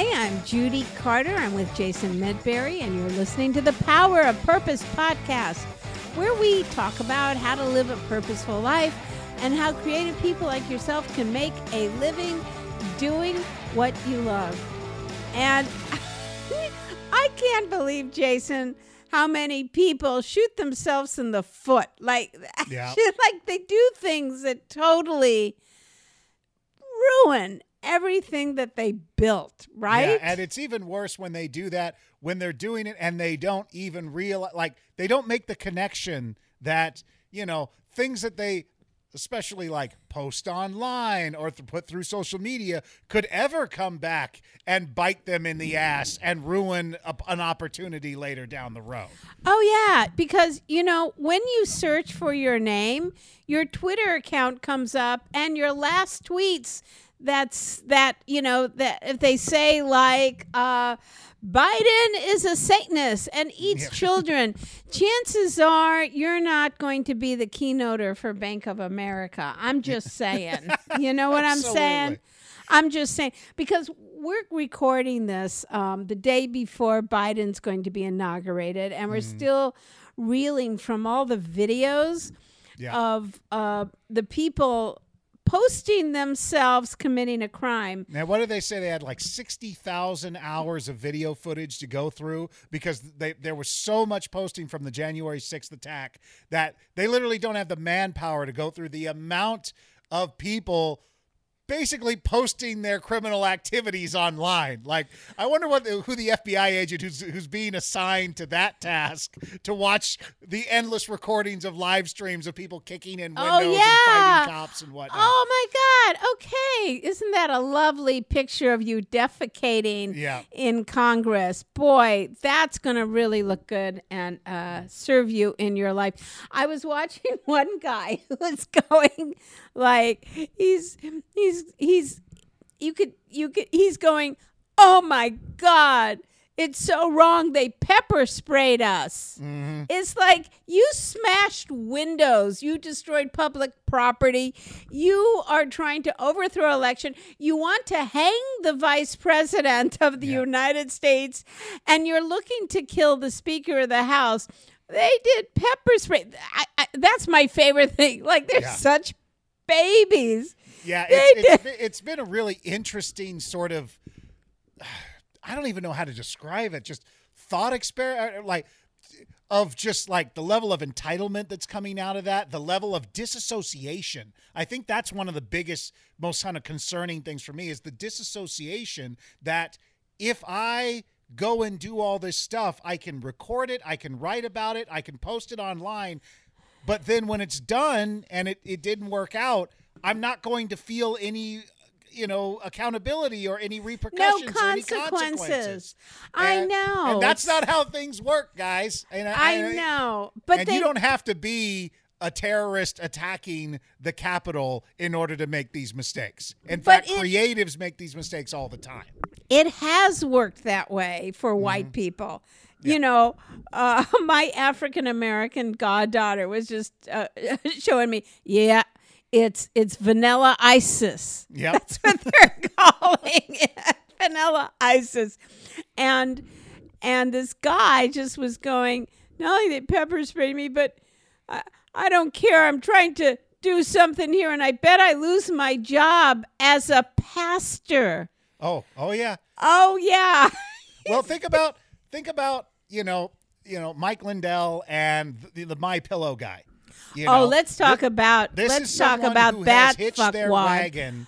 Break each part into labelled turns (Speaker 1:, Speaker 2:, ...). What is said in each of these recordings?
Speaker 1: Hi, I'm Judy Carter. I'm with Jason Medberry, and you're listening to the Power of Purpose podcast, where we talk about how to live a purposeful life and how creative people like yourself can make a living doing what you love. And I can't believe, Jason, how many people shoot themselves in the foot. Like,
Speaker 2: Yeah.
Speaker 1: like they do things that totally ruin everything that they built, right?
Speaker 2: Yeah, and it's even worse when they do that when they're doing it and they don't even realize, like, they don't make the connection that, you know, things that they, especially like post online or th- put through social media, could ever come back and bite them in the ass and ruin a, an opportunity later down the road.
Speaker 1: Oh yeah, because you know when you search for your name, your Twitter account comes up, and your last tweets. That's that you know that if they say like uh, Biden is a Satanist and eats
Speaker 2: Yeah.
Speaker 1: children, chances are you're not going to be the keynoter for Bank of America. I'm just saying. you know what I'm saying? I'm just saying because we're recording this um, the day before Biden's going to be inaugurated, and we're still reeling from all the videos
Speaker 2: Yeah.
Speaker 1: of uh, the people posting themselves committing a crime.
Speaker 2: Now, what did they say? They had like 60,000 hours of video footage to go through because they, there was so much posting from the January 6th attack that they literally don't have the manpower to go through the amount of people basically posting their criminal activities online. Like, I wonder what the, who the FBI agent who's who's being assigned to that task to watch the endless recordings of live streams of people kicking in windows
Speaker 1: Oh
Speaker 2: and fighting cops and whatnot.
Speaker 1: Oh my God! Okay, isn't that a lovely picture of you defecating
Speaker 2: Yeah.
Speaker 1: in Congress? Boy, that's going to really look good and uh, serve you in your life. I was watching one guy who was going like he's he's he's you could you could he's going. Oh my God! It's so wrong. They pepper sprayed us. Mm-hmm. It's like you smashed windows. You destroyed public property. You are trying to overthrow election. You want to hang the vice president of the
Speaker 2: Yeah.
Speaker 1: United States, and you're looking to kill the Speaker of the House. They did pepper spray. I, I, that's my favorite thing. Like they're
Speaker 2: Yeah.
Speaker 1: such babies.
Speaker 2: Yeah, it's, it's, it's been a really interesting sort of. I don't even know how to describe it. Just thought experiment, uh, uh, like of just like the level of entitlement that's coming out of that, the level of disassociation. I think that's one of the biggest, most kind of concerning things for me is the disassociation that if I go and do all this stuff, I can record it, I can write about it, I can post it online, but then when it's done and it, it didn't work out, I'm not going to feel any you know accountability or any
Speaker 1: No
Speaker 2: repercussions or any
Speaker 1: consequences.
Speaker 2: consequences.
Speaker 1: I
Speaker 2: And-
Speaker 1: know.
Speaker 2: and that's not how things work, guys. And
Speaker 1: I know, but
Speaker 2: and
Speaker 1: they
Speaker 2: you don't have to be a terrorist attacking the Capitol in order to make these mistakes. In fact,
Speaker 1: it-
Speaker 2: creatives make these mistakes all the time.
Speaker 1: it has worked that way for
Speaker 2: Mm-hmm.
Speaker 1: white people. You know, uh, my African American goddaughter was just uh, showing me, yeah, it's it's vanilla ISIS.
Speaker 2: Yep.
Speaker 1: That's what they're calling it, vanilla ISIS. And and this guy just was going, not only they pepper sprayed me, but I, I don't care. I'm trying to do something here, and I bet I lose my job as a pastor.
Speaker 2: Oh, oh yeah.
Speaker 1: Oh yeah.
Speaker 2: Well, think about think about you know you know Mike Lindell and the, the My Pillow guy. You
Speaker 1: oh, let's talk about
Speaker 2: This
Speaker 1: let's talk about that
Speaker 2: hitched their wagon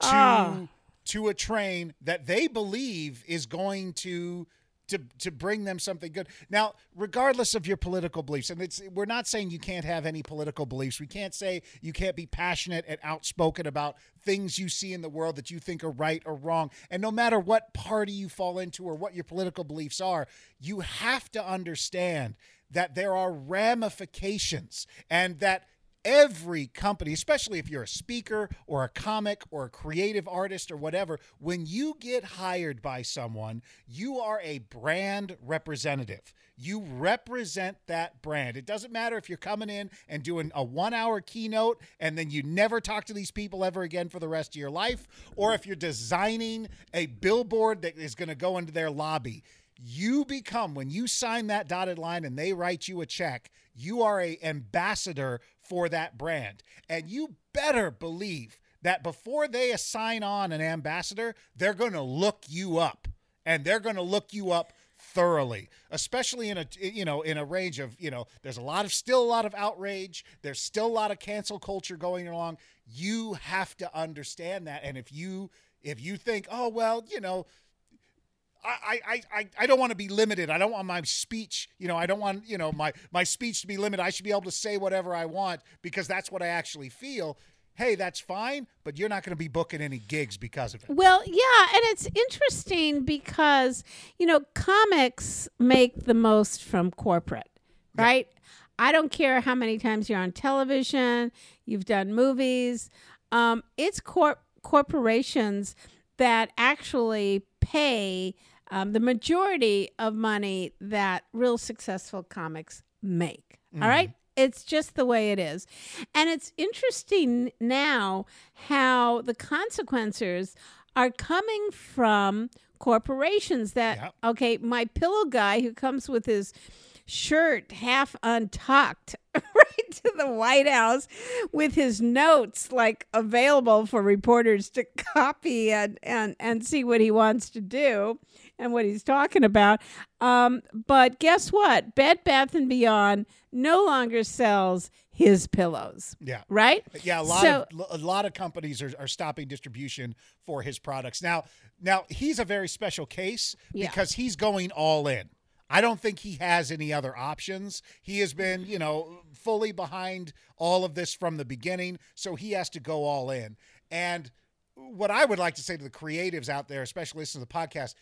Speaker 2: to
Speaker 1: Oh.
Speaker 2: to a train that they believe is going to to to bring them something good. Now, regardless of your political beliefs, and it's we're not saying you can't have any political beliefs. We can't say you can't be passionate and outspoken about things you see in the world that you think are right or wrong. And no matter what party you fall into or what your political beliefs are, you have to understand that there are ramifications and that every company, especially if you're a speaker or a comic or a creative artist or whatever, when you get hired by someone, you are a brand representative. You represent that brand. It doesn't matter if you're coming in and doing a one hour keynote and then you never talk to these people ever again for the rest of your life, or if you're designing a billboard that is going to go into their lobby. You become, when you sign that dotted line and they write you a check, you are a ambassador for that brand. And you better believe that before they assign on an ambassador, they're going to look you up. And they're going to look you up thoroughly especially in a you know in a range of you know there's a lot of still a lot of outrage. There's still a lot of cancel culture going along. You have to understand that. And if you if you think oh well you know I, I, I, I don't want to be limited. I don't want my speech, you know, I don't want, you know, my, my speech to be limited. I should be able to say whatever I want because that's what I actually feel hey, that's fine, but you're not going to be booking any gigs because of it.
Speaker 1: Well, yeah, and it's interesting because, you know, comics make the most from corporate, right? Yeah. I don't care how many times you're on television, you've done movies. Um, it's cor- corporations that actually pay um, the majority of money that real successful comics make. Mm-hmm. All right. It's just the way it is. And it's interesting now how the consequences are coming from corporations that, yep. okay, my pillow guy who comes with his shirt half untucked right to the White House with his notes like available for reporters to copy and, and, and see what he wants to do and what he's talking about. Um, but guess what? Bed Bath and Beyond no longer sells his pillows.
Speaker 2: Yeah.
Speaker 1: Right?
Speaker 2: Yeah, a lot so, of a lot of companies are, are stopping distribution for his products. Now now he's a very special case yeah. because he's going all in. I don't think he has any other options. He has been, you know, fully behind all of this from the beginning, so he has to go all in. And what I would like to say to the creatives out there, especially listening to the podcast,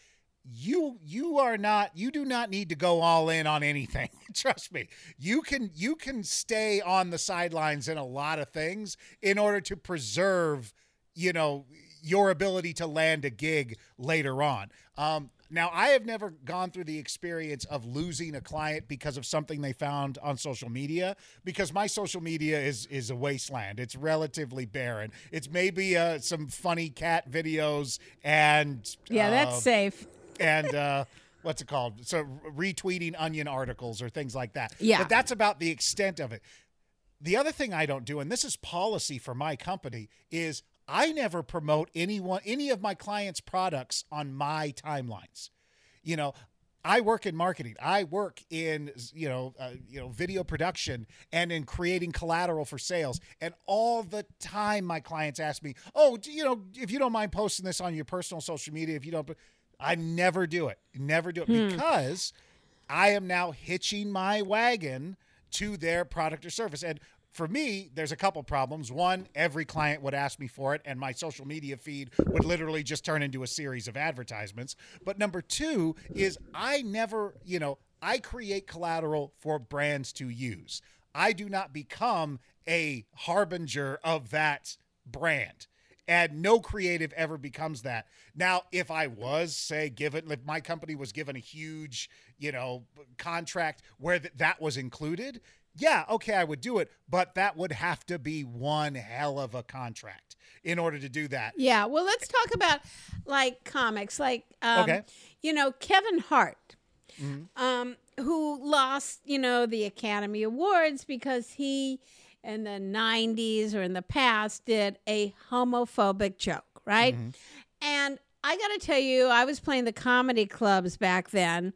Speaker 2: you you are not you do not need to go all in on anything trust me you can you can stay on the sidelines in a lot of things in order to preserve you know your ability to land a gig later on um, now i have never gone through the experience of losing a client because of something they found on social media because my social media is is a wasteland it's relatively barren it's maybe uh, some funny cat videos and
Speaker 1: yeah that's uh, safe
Speaker 2: and uh, what's it called? So retweeting onion articles or things like that.
Speaker 1: Yeah.
Speaker 2: But that's about the extent of it. The other thing I don't do, and this is policy for my company, is I never promote anyone any of my clients' products on my timelines. You know, I work in marketing. I work in you know uh, you know video production and in creating collateral for sales. And all the time, my clients ask me, "Oh, you know, if you don't mind posting this on your personal social media, if you don't." I never do it. Never do it hmm. because I am now hitching my wagon to their product or service. And for me, there's a couple problems. One, every client would ask me for it, and my social media feed would literally just turn into a series of advertisements. But number two is I never, you know, I create collateral for brands to use. I do not become a harbinger of that brand and no creative ever becomes that. Now, if I was, say, given, if my company was given a huge, you know, contract where th- that was included, yeah, okay, I would do it, but that would have to be one hell of a contract in order to do that.
Speaker 1: Yeah, well, let's talk about like comics, like, um, okay. you know, Kevin Hart. Mm-hmm. Um, who lost, you know, the Academy Awards because he in the 90s or in the past did a homophobic joke, right? Mm-hmm. And I got to tell you, I was playing the comedy clubs back then,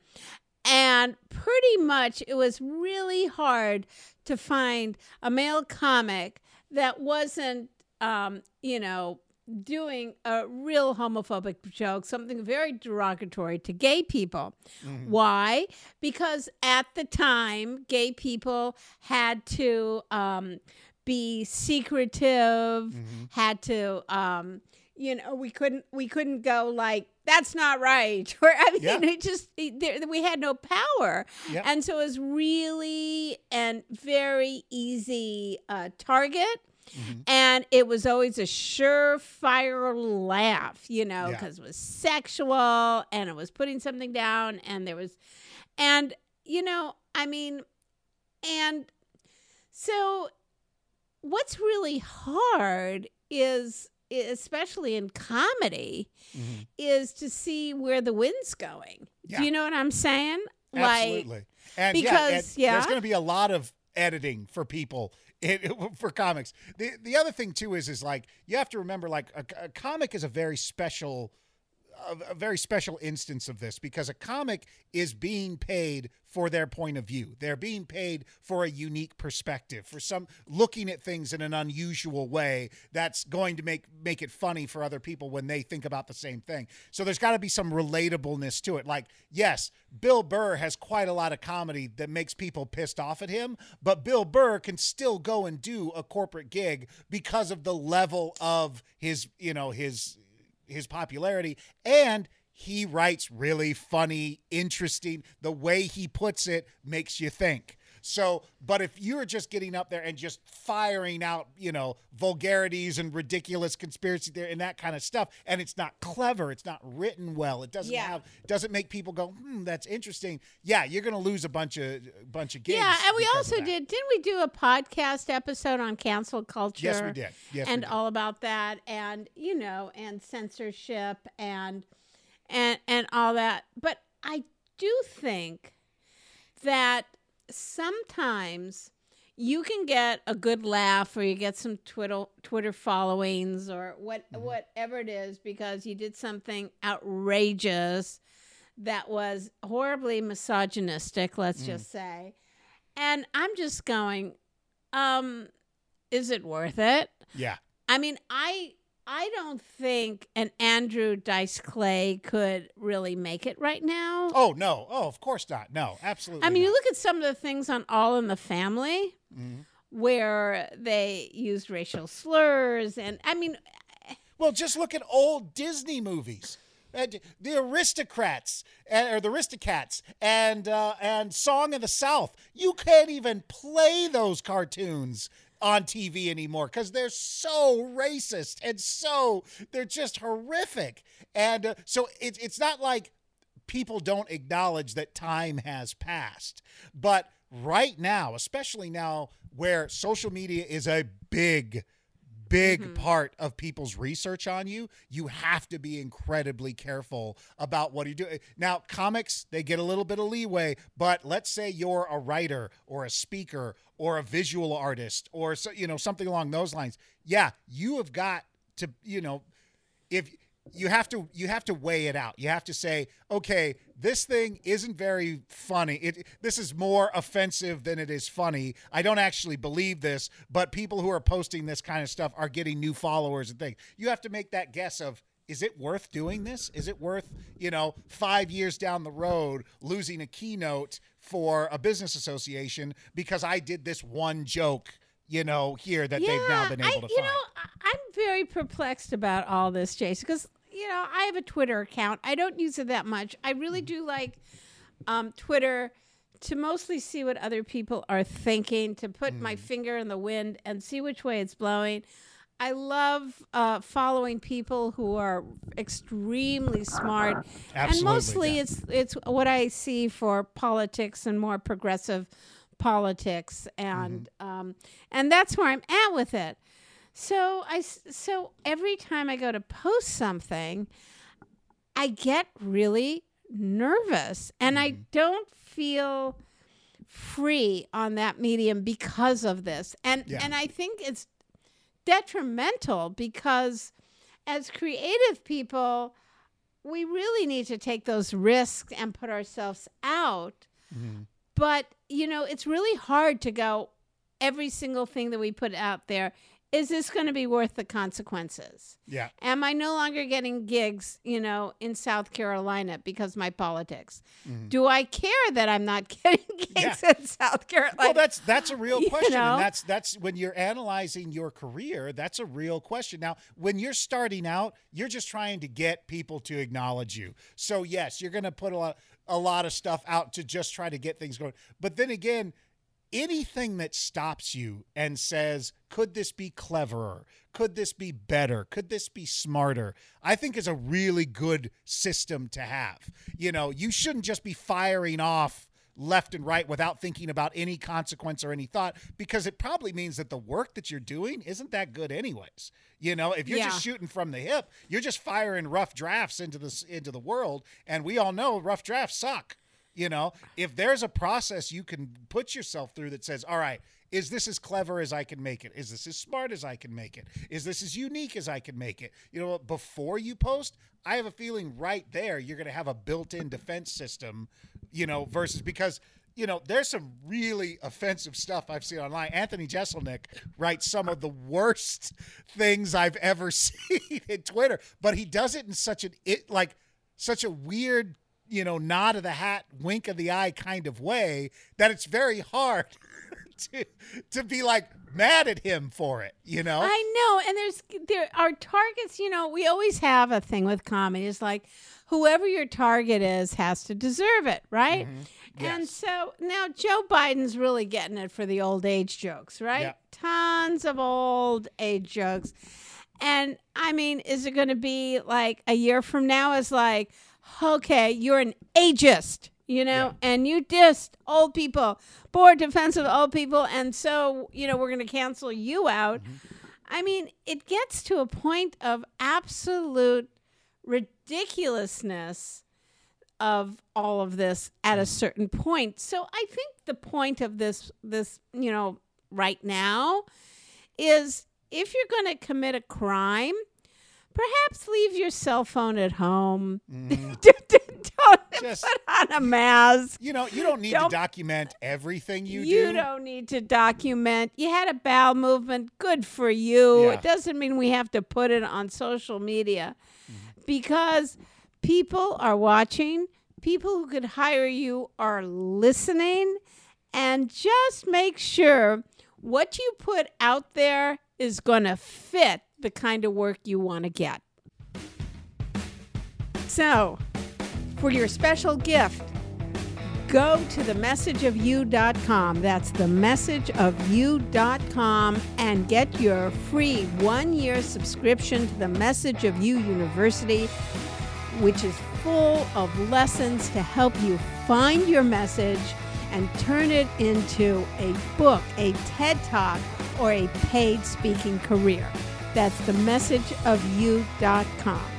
Speaker 1: and pretty much it was really hard to find a male comic that wasn't, um, you know, doing a real homophobic joke, something very derogatory to gay people. Mm-hmm. Why? Because at the time, gay people had to um, be secretive, mm-hmm. had to. Um, you know, we couldn't we couldn't go like that's not right. Or I mean,
Speaker 2: Yeah.
Speaker 1: it just it- there, we had no power,
Speaker 2: Yeah.
Speaker 1: and so it was really and very easy uh, target.
Speaker 2: Mhm.
Speaker 1: And it was always a surefire laugh, you know,
Speaker 2: Yeah.
Speaker 1: because it was sexual and it was putting something down, and there was, and you know, I mean, and so what's really hard is, especially in comedy,
Speaker 2: Mhm.
Speaker 1: is to see where the wind's going.
Speaker 2: Yeah.
Speaker 1: Do you know what I'm saying?
Speaker 2: Absolutely. And yeah,
Speaker 1: because-
Speaker 2: and
Speaker 1: yeah.
Speaker 2: there's going to be a lot of editing for people in, for comics. The the other thing too is is like you have to remember like a, a comic is a very special a, a very special instance of this because a comic is being paid for their point of view. They're being paid for a unique perspective, for some looking at things in an unusual way that's going to make make it funny for other people when they think about the same thing. So there's got to be some relatableness to it. Like, yes, Bill Burr has quite a lot of comedy that makes people pissed off at him, but Bill Burr can still go and do a corporate gig because of the level of his, you know, his his popularity and he writes really funny, interesting. The way he puts it makes you think. So, but if you're just getting up there and just firing out, you know, vulgarities and ridiculous conspiracy there and that kind of stuff, and it's not clever, it's not written well, it doesn't
Speaker 1: Yeah.
Speaker 2: have, doesn't make people go, hmm, that's interesting. Yeah, you're going to lose a bunch of bunch of gigs.
Speaker 1: yeah, and we also did. Didn't we do a podcast episode on cancel culture?
Speaker 2: Yes, we did. Yes,
Speaker 1: and
Speaker 2: did.
Speaker 1: all about that, and you know, and censorship, and and and all that. But I do think that sometimes you can get a good laugh or you get some Twitter Twitter followings or what
Speaker 2: Mm-hmm.
Speaker 1: whatever it is because you did something outrageous that was horribly misogynistic, let's
Speaker 2: Mm.
Speaker 1: just say. And I'm just going, um, is it worth it?
Speaker 2: yeah.
Speaker 1: I mean, I I don't think an Andrew Dice Clay could really make it right now.
Speaker 2: Oh no. Oh, of course not. No, absolutely.
Speaker 1: I mean, you look at some of the things on All in the Family
Speaker 2: Mhm.
Speaker 1: where they used racial slurs, and I mean,
Speaker 2: Well, just look at old Disney movies. Uh, d- the aristocrats uh, or the aristocats and uh, and song of the south you can't even play those cartoons on tv anymore because they're so racist and so they're just horrific and uh, so it, it's not like people don't acknowledge that time has passed. But right now, especially now where social media is a big, big mm-hmm. part of people's research on you, you have to be incredibly careful about what you do. Now, comics, they get a little bit of leeway, but let's say you're a writer or a speaker or a visual artist or so, you know something along those lines. Yeah, you have got to, you know, if you have to you have to weigh it out. You have to say, okay, this thing isn't very funny. It this is more offensive than it is funny. I don't actually believe this, but people who are posting this kind of stuff are getting new followers and things. You have to make that guess of is it worth doing this? Is it worth, you know, 5 years down the road losing a keynote for a business association because I did this one joke, you know, here that they've now been
Speaker 1: I-
Speaker 2: able to
Speaker 1: you
Speaker 2: find.
Speaker 1: You know, I- I'm very perplexed about all this, Jason, because you know I have a Twitter account. I don't use it that much. I really do like um, Twitter to mostly see what other people are thinking, to put my
Speaker 2: Mm.
Speaker 1: finger in the wind and see which way it's blowing. I love uh, following people who are extremely smart, and mostly
Speaker 2: yeah.
Speaker 1: it's it's what I see for politics and more progressive politics, and
Speaker 2: Mm-hmm.
Speaker 1: um, and that's where I'm at with it. So I so every time I go to post something, I get really nervous, and I
Speaker 2: Mm-hmm.
Speaker 1: don't feel free on that medium because of this. And
Speaker 2: Yeah.
Speaker 1: and I think it's detrimental because as creative people, we really need to take those risks and put ourselves out.
Speaker 2: Mhm.
Speaker 1: But, you know, it's really hard to go every single thing that we put out there is this going to be worth the consequences?
Speaker 2: Yeah.
Speaker 1: Am I no longer getting gigs, you know, in South Carolina because my politics? Mm-hmm. Do I care that I'm not getting gigs in South Carolina?
Speaker 2: Well, that's that's a real
Speaker 1: You
Speaker 2: question,
Speaker 1: know?
Speaker 2: and that's that's when you're analyzing your career. That's a real question. Now, when you're starting out, you're just trying to get people to acknowledge you. So yes, you're going to put a lot a lot of stuff out to just try to get things going. But then again, anything that stops you and says, could this be cleverer? Could this be better? Could this be smarter? I think is a really good system to have. You know, you shouldn't just be firing off left and right without thinking about any consequence or any thought because it probably means that the work that you're doing isn't that good anyways. You know, if you're just shooting from the hip, you're just firing rough drafts into the into the world and we all know rough drafts suck. You know, if there's a process you can put yourself through that says, all right, is this as clever as I can make it? Is this as smart as I can make it? Is this as unique as I can make it? You know, before you post, I have a feeling right there you're going to have a built in defense system, you know, versus because. You know, there's some really offensive stuff I've seen online. Anthony Jeselnik writes some of the worst things I've ever seen in Twitter, but he does it in such an it like such a weird, you know, nod of the hat, wink of the eye kind of way that it's very hard to to be like mad at him for it, you know?
Speaker 1: I know, and there's there are targets. You know, we always have a thing with comedy. It's like whoever your target is has to deserve it, right? And
Speaker 2: Mm-hmm. Yes.
Speaker 1: so now Joe Biden's really getting it for the old age jokes, right? Tons of old age jokes, and I mean, is it going to be like a year from now? Is like, okay, you're an ageist. You know,
Speaker 2: Yeah.
Speaker 1: and you dissed old people, board defensive old people, and so you know we're going to cancel you out. Mm-hmm. I mean, it gets to a point of absolute ridiculousness of all of this at a certain point. So I think the point of this this, you know, right now is if you're going to commit a crime, perhaps leave your cell phone at home. Mm. Don't
Speaker 2: Just-
Speaker 1: put on a mask.
Speaker 2: You know, you don't need
Speaker 1: Don't-
Speaker 2: to document everything you,
Speaker 1: You,
Speaker 2: do.
Speaker 1: You don't need to document. You had a bowel movement. Good for you.
Speaker 2: Yeah.
Speaker 1: It doesn't mean we have to put it on social media mm-hmm. because people are watching. People who could hire you are listening. And just make sure what you put out there is going to fit the kind of work you want to get. So, for your special gift, go to themessageofyou.com. That's themessageofyou.com and get your free one year subscription to the Message of You University, which is full of lessons to help you find your message and turn it into a book, a TED Talk, or a paid speaking career. That's themessageofyou.com.